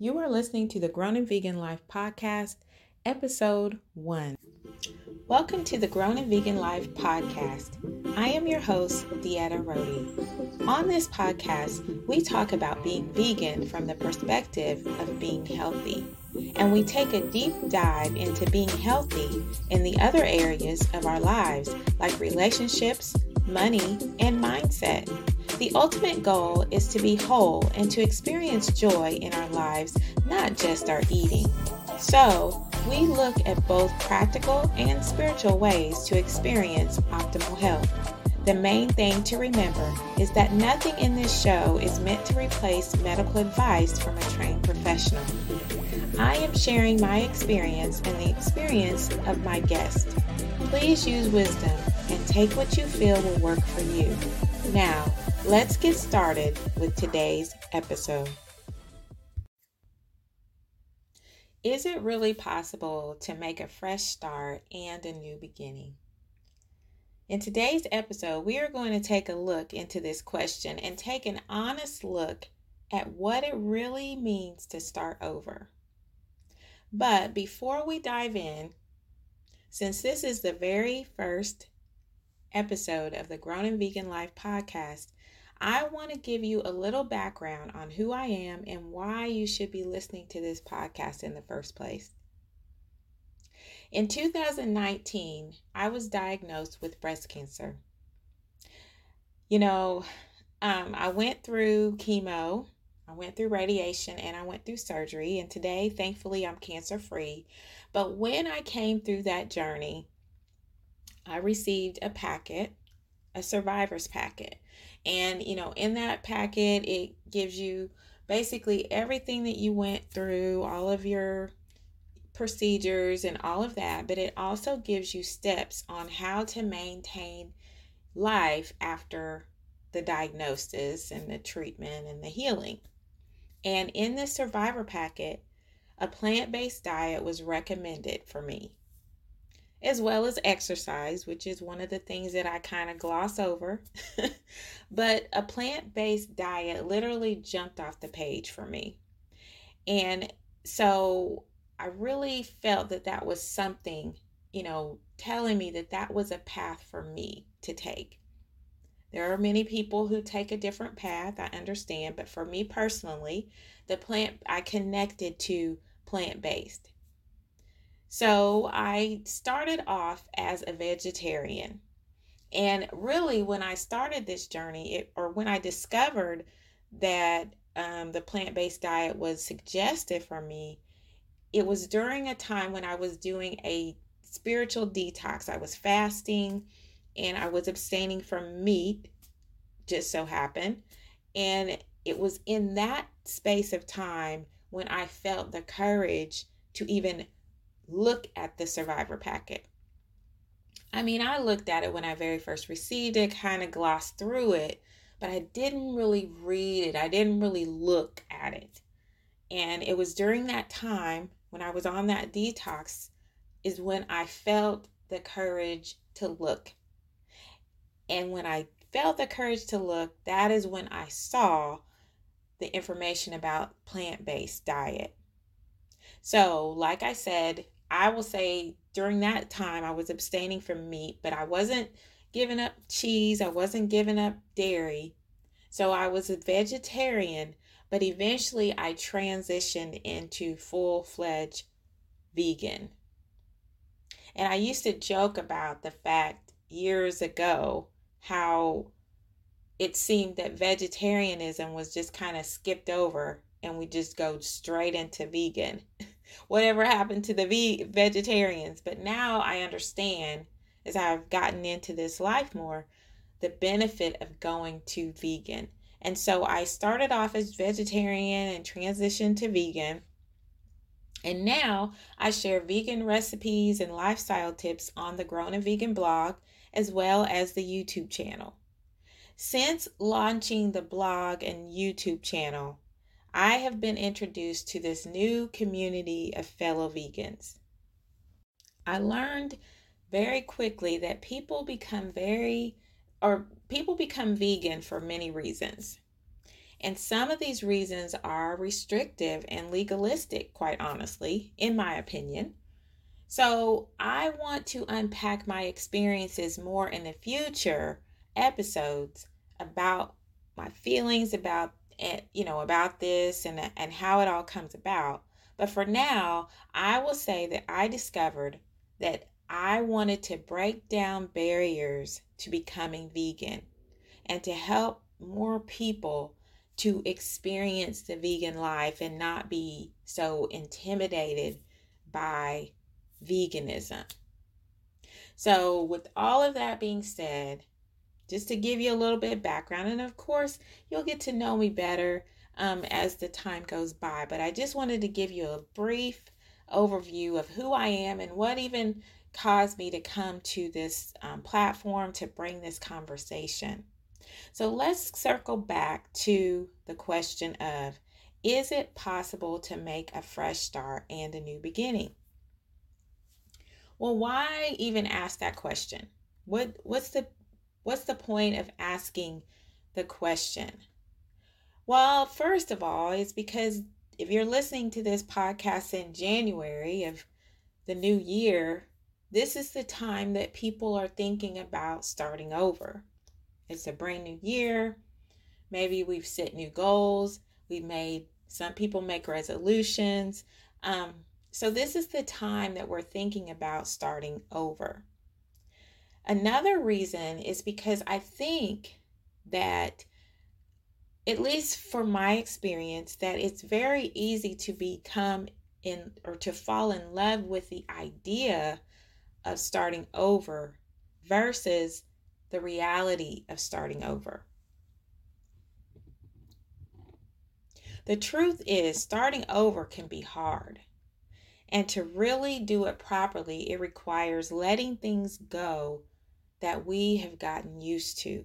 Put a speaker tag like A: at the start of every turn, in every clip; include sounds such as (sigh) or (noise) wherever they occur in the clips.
A: You are listening to the Grown and Vegan Life podcast, episode one. Welcome to the Grown and Vegan Life podcast. I am your host, Dieta Rodi. On this podcast, we talk about being vegan from the perspective of being healthy. And we take a deep dive into being healthy in the other areas of our lives, like relationships, money, and mindset. The ultimate goal is to be whole and to experience joy in our lives, not just our eating. So, we look at both practical and spiritual ways to experience optimal health. The main thing to remember is that nothing in this show is meant to replace medical advice from a trained professional. I am sharing my experience and the experience of my guest. Please use wisdom and take what you feel will work for you. Now, let's get started with today's episode. Is it really possible to make a fresh start and a new beginning? In today's episode, we are going to take a look into this question and take an honest look at what it really means to start over. But before we dive in, since this is the very first episode of the Grown and Vegan Life podcast, I want to give you a little background on who I am and why you should be listening to this podcast in the first place. In 2019, I was diagnosed with breast cancer. You know, um, I went through chemo, I went through radiation, and I went through surgery. And today, thankfully, I'm cancer free. But when I came through that journey, I received a packet, a survivor's packet. And, you know, in that packet, it gives you basically everything that you went through, all of your procedures and all of that, but it also gives you steps on how to maintain life after the diagnosis and the treatment and the healing. And in this survivor packet, a plant based diet was recommended for me as well as exercise, which is one of the things that I kind of gloss over. (laughs) but a plant based diet literally jumped off the page for me. And so I really felt that that was something, you know, telling me that that was a path for me to take. There are many people who take a different path, I understand, but for me personally, the plant I connected to plant based. So I started off as a vegetarian. And really, when I started this journey, it, or when I discovered that um, the plant based diet was suggested for me, it was during a time when I was doing a spiritual detox. I was fasting and I was abstaining from meat, just so happened. And it was in that space of time when I felt the courage to even look at the survivor packet. I mean, I looked at it when I very first received it, kind of glossed through it, but I didn't really read it. I didn't really look at it. And it was during that time when I was on that detox is when I felt the courage to look. And when I felt the courage to look, that is when I saw the information about plant based diet. So, like I said, I will say during that time I was abstaining from meat, but I wasn't giving up cheese, I wasn't giving up dairy. So I was a vegetarian, but eventually I transitioned into full-fledged vegan. And I used to joke about the fact years ago how it seemed that vegetarianism was just kind of skipped over and we just go straight into vegan. (laughs) whatever happened to the ve- vegetarians. But now I understand as I've gotten into this life more the benefit of going to vegan. And so I started off as vegetarian and transitioned to vegan. And now I share vegan recipes and lifestyle tips on the Grown and Vegan blog as well as the YouTube channel. Since launching the blog and YouTube channel, I have been introduced to this new community of fellow vegans. I learned very quickly that people become very, or people become vegan for many reasons. And some of these reasons are restrictive and legalistic, quite honestly, in my opinion. So I want to unpack my experiences more in the future episodes about my feelings about you know, about this and and how it all comes about. But for now, I will say that I discovered that I wanted to break down barriers to becoming vegan and to help more people to experience the vegan life and not be so intimidated by veganism. So, with all of that being said, just to give you a little bit of background, and of course, you'll get to know me better um, as the time goes by, but I just wanted to give you a brief overview of who I am and what even caused me to come to this um, platform to bring this conversation. So let's circle back to the question of is it possible to make a fresh start and a new beginning? Well, why even ask that question? What what's the what's the point of asking the question? Well, first of all, it's because if you're listening to this podcast in January of the new year, this is the time that people are thinking about starting over. It's a brand new year. Maybe we've set new goals. We've made some people make resolutions. Um, so, this is the time that we're thinking about starting over. Another reason is because I think that, at least for my experience, that it's very easy to become in or to fall in love with the idea of starting over versus the reality of starting over. The truth is, starting over can be hard. And to really do it properly, it requires letting things go that we have gotten used to.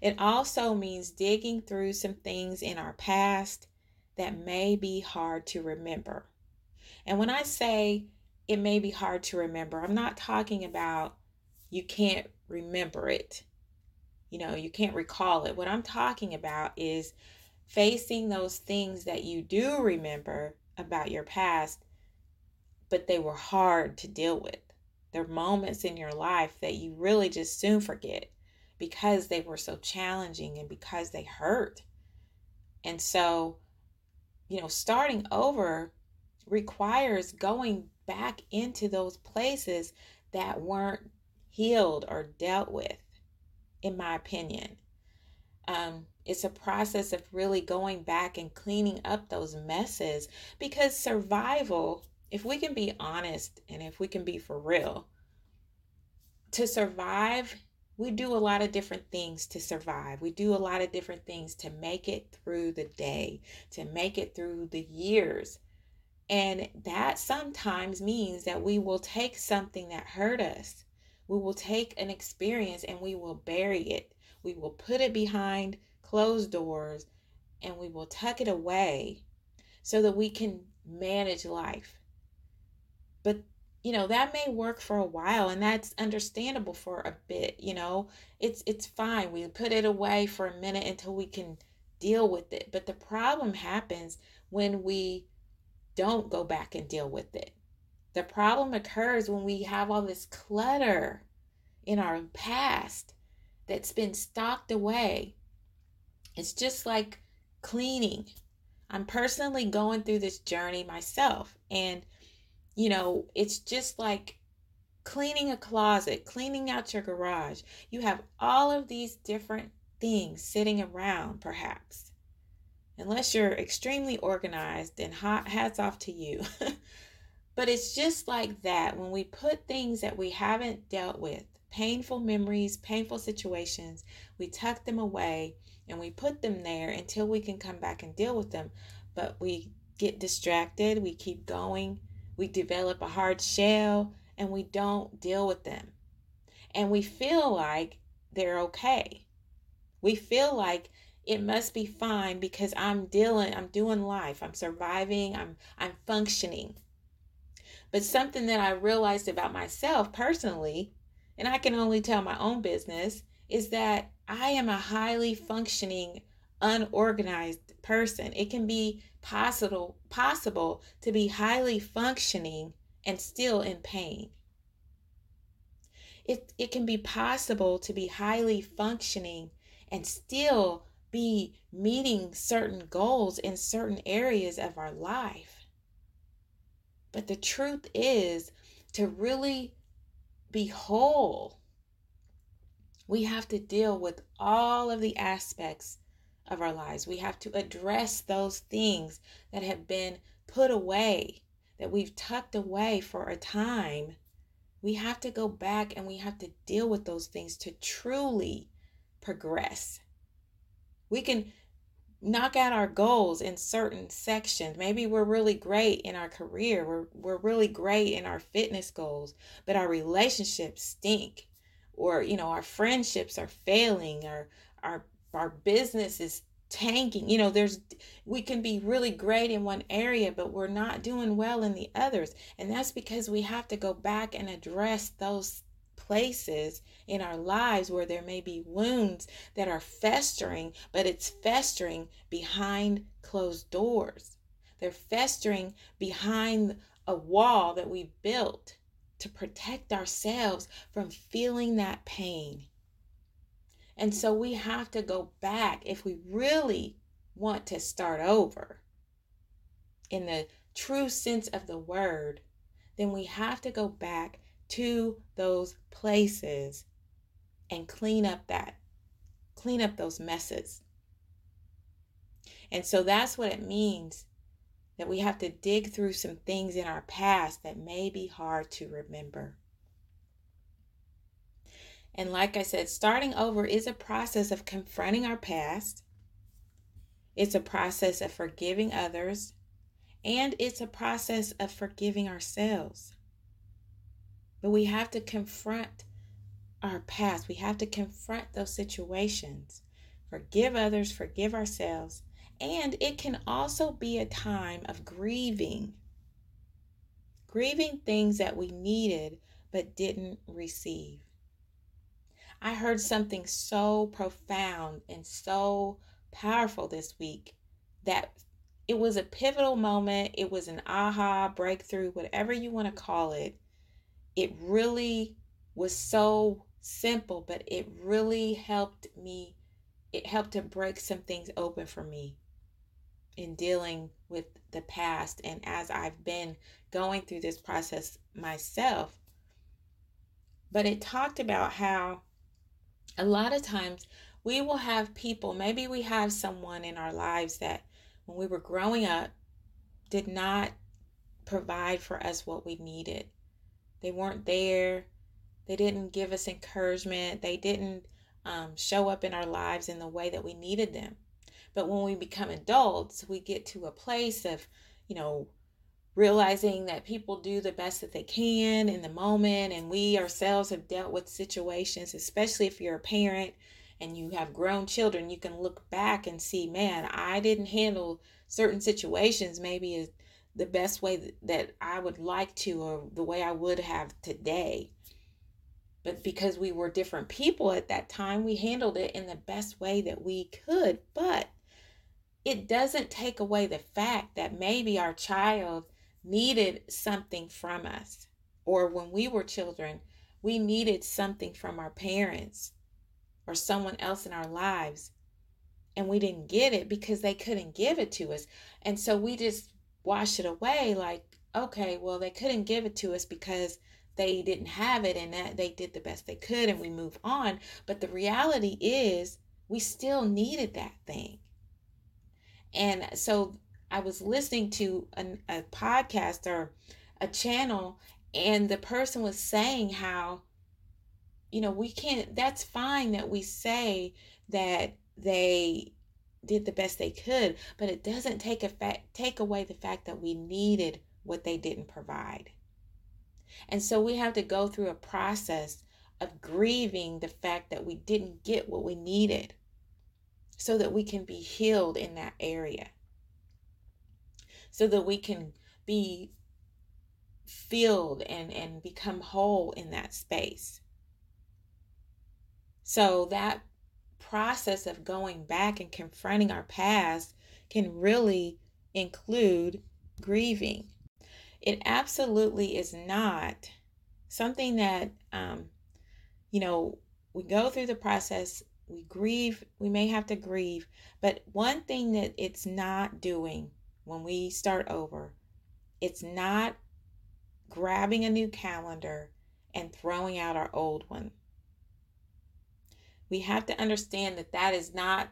A: It also means digging through some things in our past that may be hard to remember. And when I say it may be hard to remember, I'm not talking about you can't remember it. You know, you can't recall it. What I'm talking about is facing those things that you do remember about your past, but they were hard to deal with. There are moments in your life that you really just soon forget because they were so challenging and because they hurt. And so, you know, starting over requires going back into those places that weren't healed or dealt with, in my opinion. Um, it's a process of really going back and cleaning up those messes because survival if we can be honest and if we can be for real, to survive, we do a lot of different things to survive. We do a lot of different things to make it through the day, to make it through the years. And that sometimes means that we will take something that hurt us. We will take an experience and we will bury it. We will put it behind closed doors and we will tuck it away so that we can manage life. But you know, that may work for a while and that's understandable for a bit, you know. It's it's fine. We put it away for a minute until we can deal with it. But the problem happens when we don't go back and deal with it. The problem occurs when we have all this clutter in our past that's been stocked away. It's just like cleaning. I'm personally going through this journey myself and you know, it's just like cleaning a closet, cleaning out your garage. You have all of these different things sitting around, perhaps. Unless you're extremely organized, then hats off to you. (laughs) but it's just like that when we put things that we haven't dealt with, painful memories, painful situations, we tuck them away and we put them there until we can come back and deal with them. But we get distracted, we keep going we develop a hard shell and we don't deal with them. And we feel like they're okay. We feel like it must be fine because I'm dealing, I'm doing life, I'm surviving, I'm I'm functioning. But something that I realized about myself personally, and I can only tell my own business, is that I am a highly functioning unorganized person. It can be possible possible to be highly functioning and still in pain. It, it can be possible to be highly functioning and still be meeting certain goals in certain areas of our life. But the truth is to really be whole, we have to deal with all of the aspects of our lives. We have to address those things that have been put away, that we've tucked away for a time. We have to go back and we have to deal with those things to truly progress. We can knock out our goals in certain sections. Maybe we're really great in our career, we're, we're really great in our fitness goals, but our relationships stink. Or, you know, our friendships are failing, or our our business is tanking. You know, there's we can be really great in one area, but we're not doing well in the others. And that's because we have to go back and address those places in our lives where there may be wounds that are festering, but it's festering behind closed doors. They're festering behind a wall that we built to protect ourselves from feeling that pain. And so we have to go back if we really want to start over in the true sense of the word, then we have to go back to those places and clean up that, clean up those messes. And so that's what it means that we have to dig through some things in our past that may be hard to remember. And like I said, starting over is a process of confronting our past, it's a process of forgiving others, and it's a process of forgiving ourselves. But we have to confront our past, we have to confront those situations, forgive others, forgive ourselves. And it can also be a time of grieving. Grieving things that we needed but didn't receive. I heard something so profound and so powerful this week that it was a pivotal moment. It was an aha, breakthrough, whatever you want to call it. It really was so simple, but it really helped me. It helped to break some things open for me in dealing with the past. And as I've been going through this process myself, but it talked about how a lot of times we will have people, maybe we have someone in our lives that when we were growing up did not provide for us what we needed. They weren't there. They didn't give us encouragement. They didn't um, show up in our lives in the way that we needed them. But when we become adults, we get to a place of, you know, realizing that people do the best that they can in the moment and we ourselves have dealt with situations especially if you're a parent and you have grown children you can look back and see man i didn't handle certain situations maybe the best way that i would like to or the way i would have today. But because we were different people at that time we handled it in the best way that we could but it doesn't take away the fact that maybe our child needed something from us. Or when we were children, we needed something from our parents or someone else in our lives. And we didn't get it because they couldn't give it to us. And so we just wash it away like, okay, well, they couldn't give it to us because they didn't have it and that they did the best they could and we move on. But the reality is, we still needed that thing. And so I was listening to a, a podcast or a channel, and the person was saying how, you know, we can't, that's fine that we say that they did the best they could, but it doesn't take effect, take away the fact that we needed what they didn't provide. And so we have to go through a process of grieving the fact that we didn't get what we needed so that we can be healed in that area so that we can be filled and and become whole in that space so that process of going back and confronting our past can really include grieving. It absolutely is not something that, um, you know, we go through the process, we grieve, we may have to grieve, but one thing that it's not doing when we start over, it's not grabbing a new calendar and throwing out our old one. We have to understand that that is not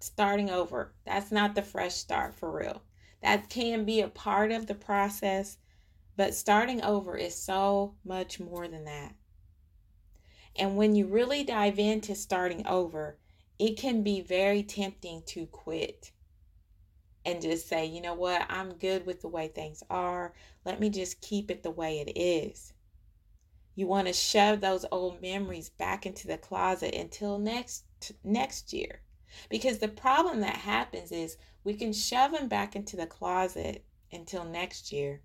A: starting over. That's not the fresh start for real. That can be a part of the process, but starting over is so much more than that. And when you really dive into starting over, it can be very tempting to quit and just say, you know what, I'm good with the way things are. Let me just keep it the way it is. You want to shove those old memories back into the closet until next next year. Because the problem that happens is we can shove them back into the closet until next year.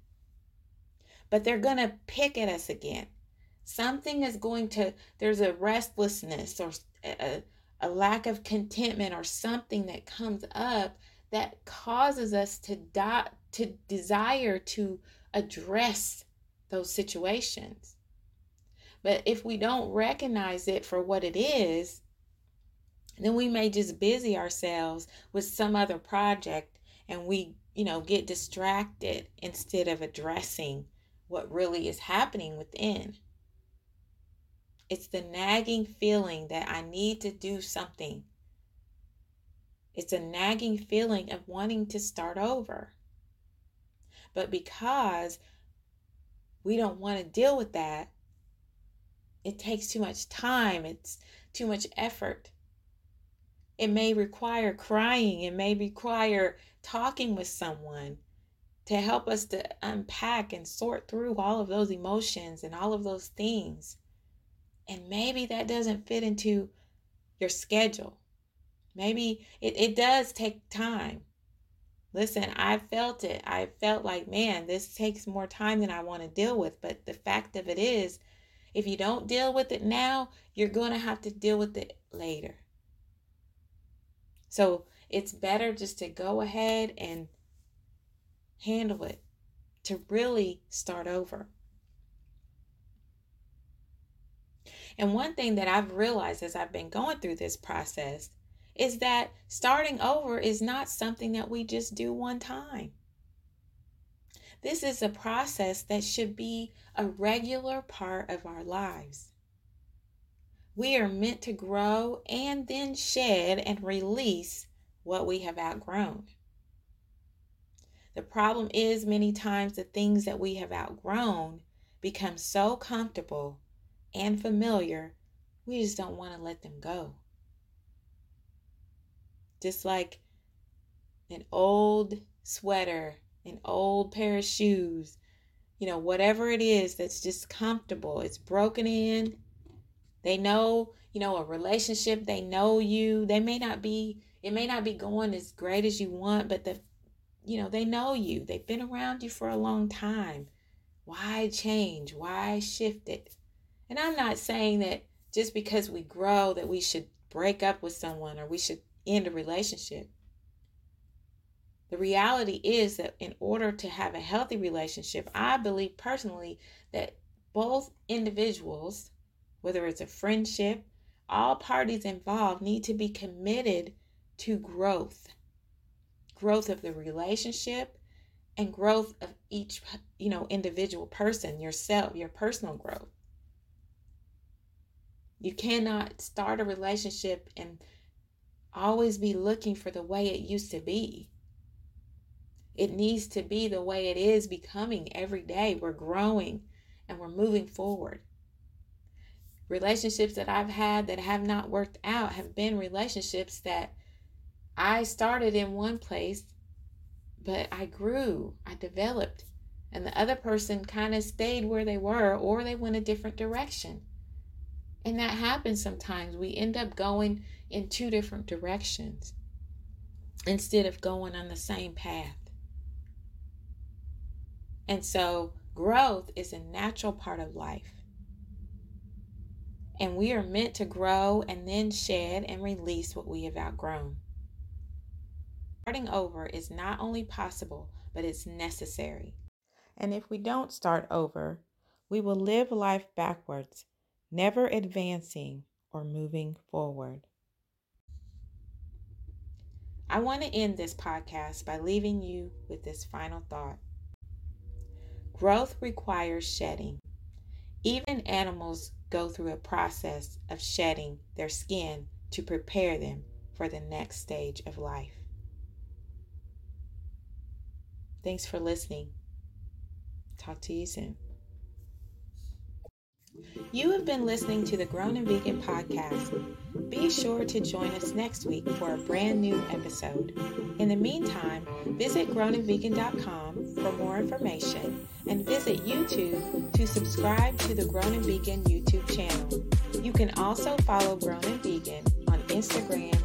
A: But they're going to pick at us again. Something is going to, there's a restlessness or a, a lack of contentment or something that comes up that causes us to, die, to desire to address those situations. But if we don't recognize it for what it is, then we may just busy ourselves with some other project and we, you know, get distracted instead of addressing what really is happening within. It's the nagging feeling that I need to do something. It's a nagging feeling of wanting to start over. But because we don't want to deal with that, it takes too much time, it's too much effort. It may require crying, it may require talking with someone to help us to unpack and sort through all of those emotions and all of those things. And maybe that doesn't fit into your schedule. Maybe it, it does take time. Listen, I felt it. I felt like, man, this takes more time than I want to deal with. But the fact of it is, if you don't deal with it now, you're going to have to deal with it later. So it's better just to go ahead and handle it, to really start over. And one thing that I've realized as I've been going through this process is that starting over is not something that we just do one time. This is a process that should be a regular part of our lives. We are meant to grow and then shed and release what we have outgrown. The problem is, many times, the things that we have outgrown become so comfortable and familiar, we just don't want to let them go. Just like an old sweater, an old pair of shoes, you know, whatever it is that's just comfortable, it's broken in, they know, you know, a relationship, they know you. They may not be, it may not be going as great as you want, but the, you know, they know you. They've been around you for a long time. Why change? Why shift it? And I'm not saying that just because we grow that we should break up with someone or we should end a relationship. The reality is that in order to have a healthy relationship, I believe personally that both individuals whether it's a friendship, all parties involved need to be committed to growth growth of the relationship and growth of each you know individual person yourself your personal growth you cannot start a relationship and always be looking for the way it used to be. It needs to be the way it is becoming every day. We're growing and we're moving forward. Relationships that I've had that have not worked out have been relationships that I started in one place, but I grew, I developed, and the other person kind of stayed where they were or they went a different direction. And that happens sometimes. We end up going in two different directions instead of going on the same path. And so, growth is a natural part of life. and we are meant to grow and then shed and release what we have outgrown. Starting over is not only possible, but it's necessary. And if we don't start over, we will live life backwards, never advancing or moving forward. I want to end this podcast by leaving you with this final thought. Growth requires shedding. Even animals go through a process of shedding their skin to prepare them for the next stage of life. Thanks for listening. Talk to you soon. You have been listening to the Grown and Vegan podcast. Be sure to join us next week for a brand new episode. In the meantime, visit grownandvegan.com for more information and visit YouTube to subscribe to the Grown and Vegan YouTube channel. You can also follow Grown and Vegan on Instagram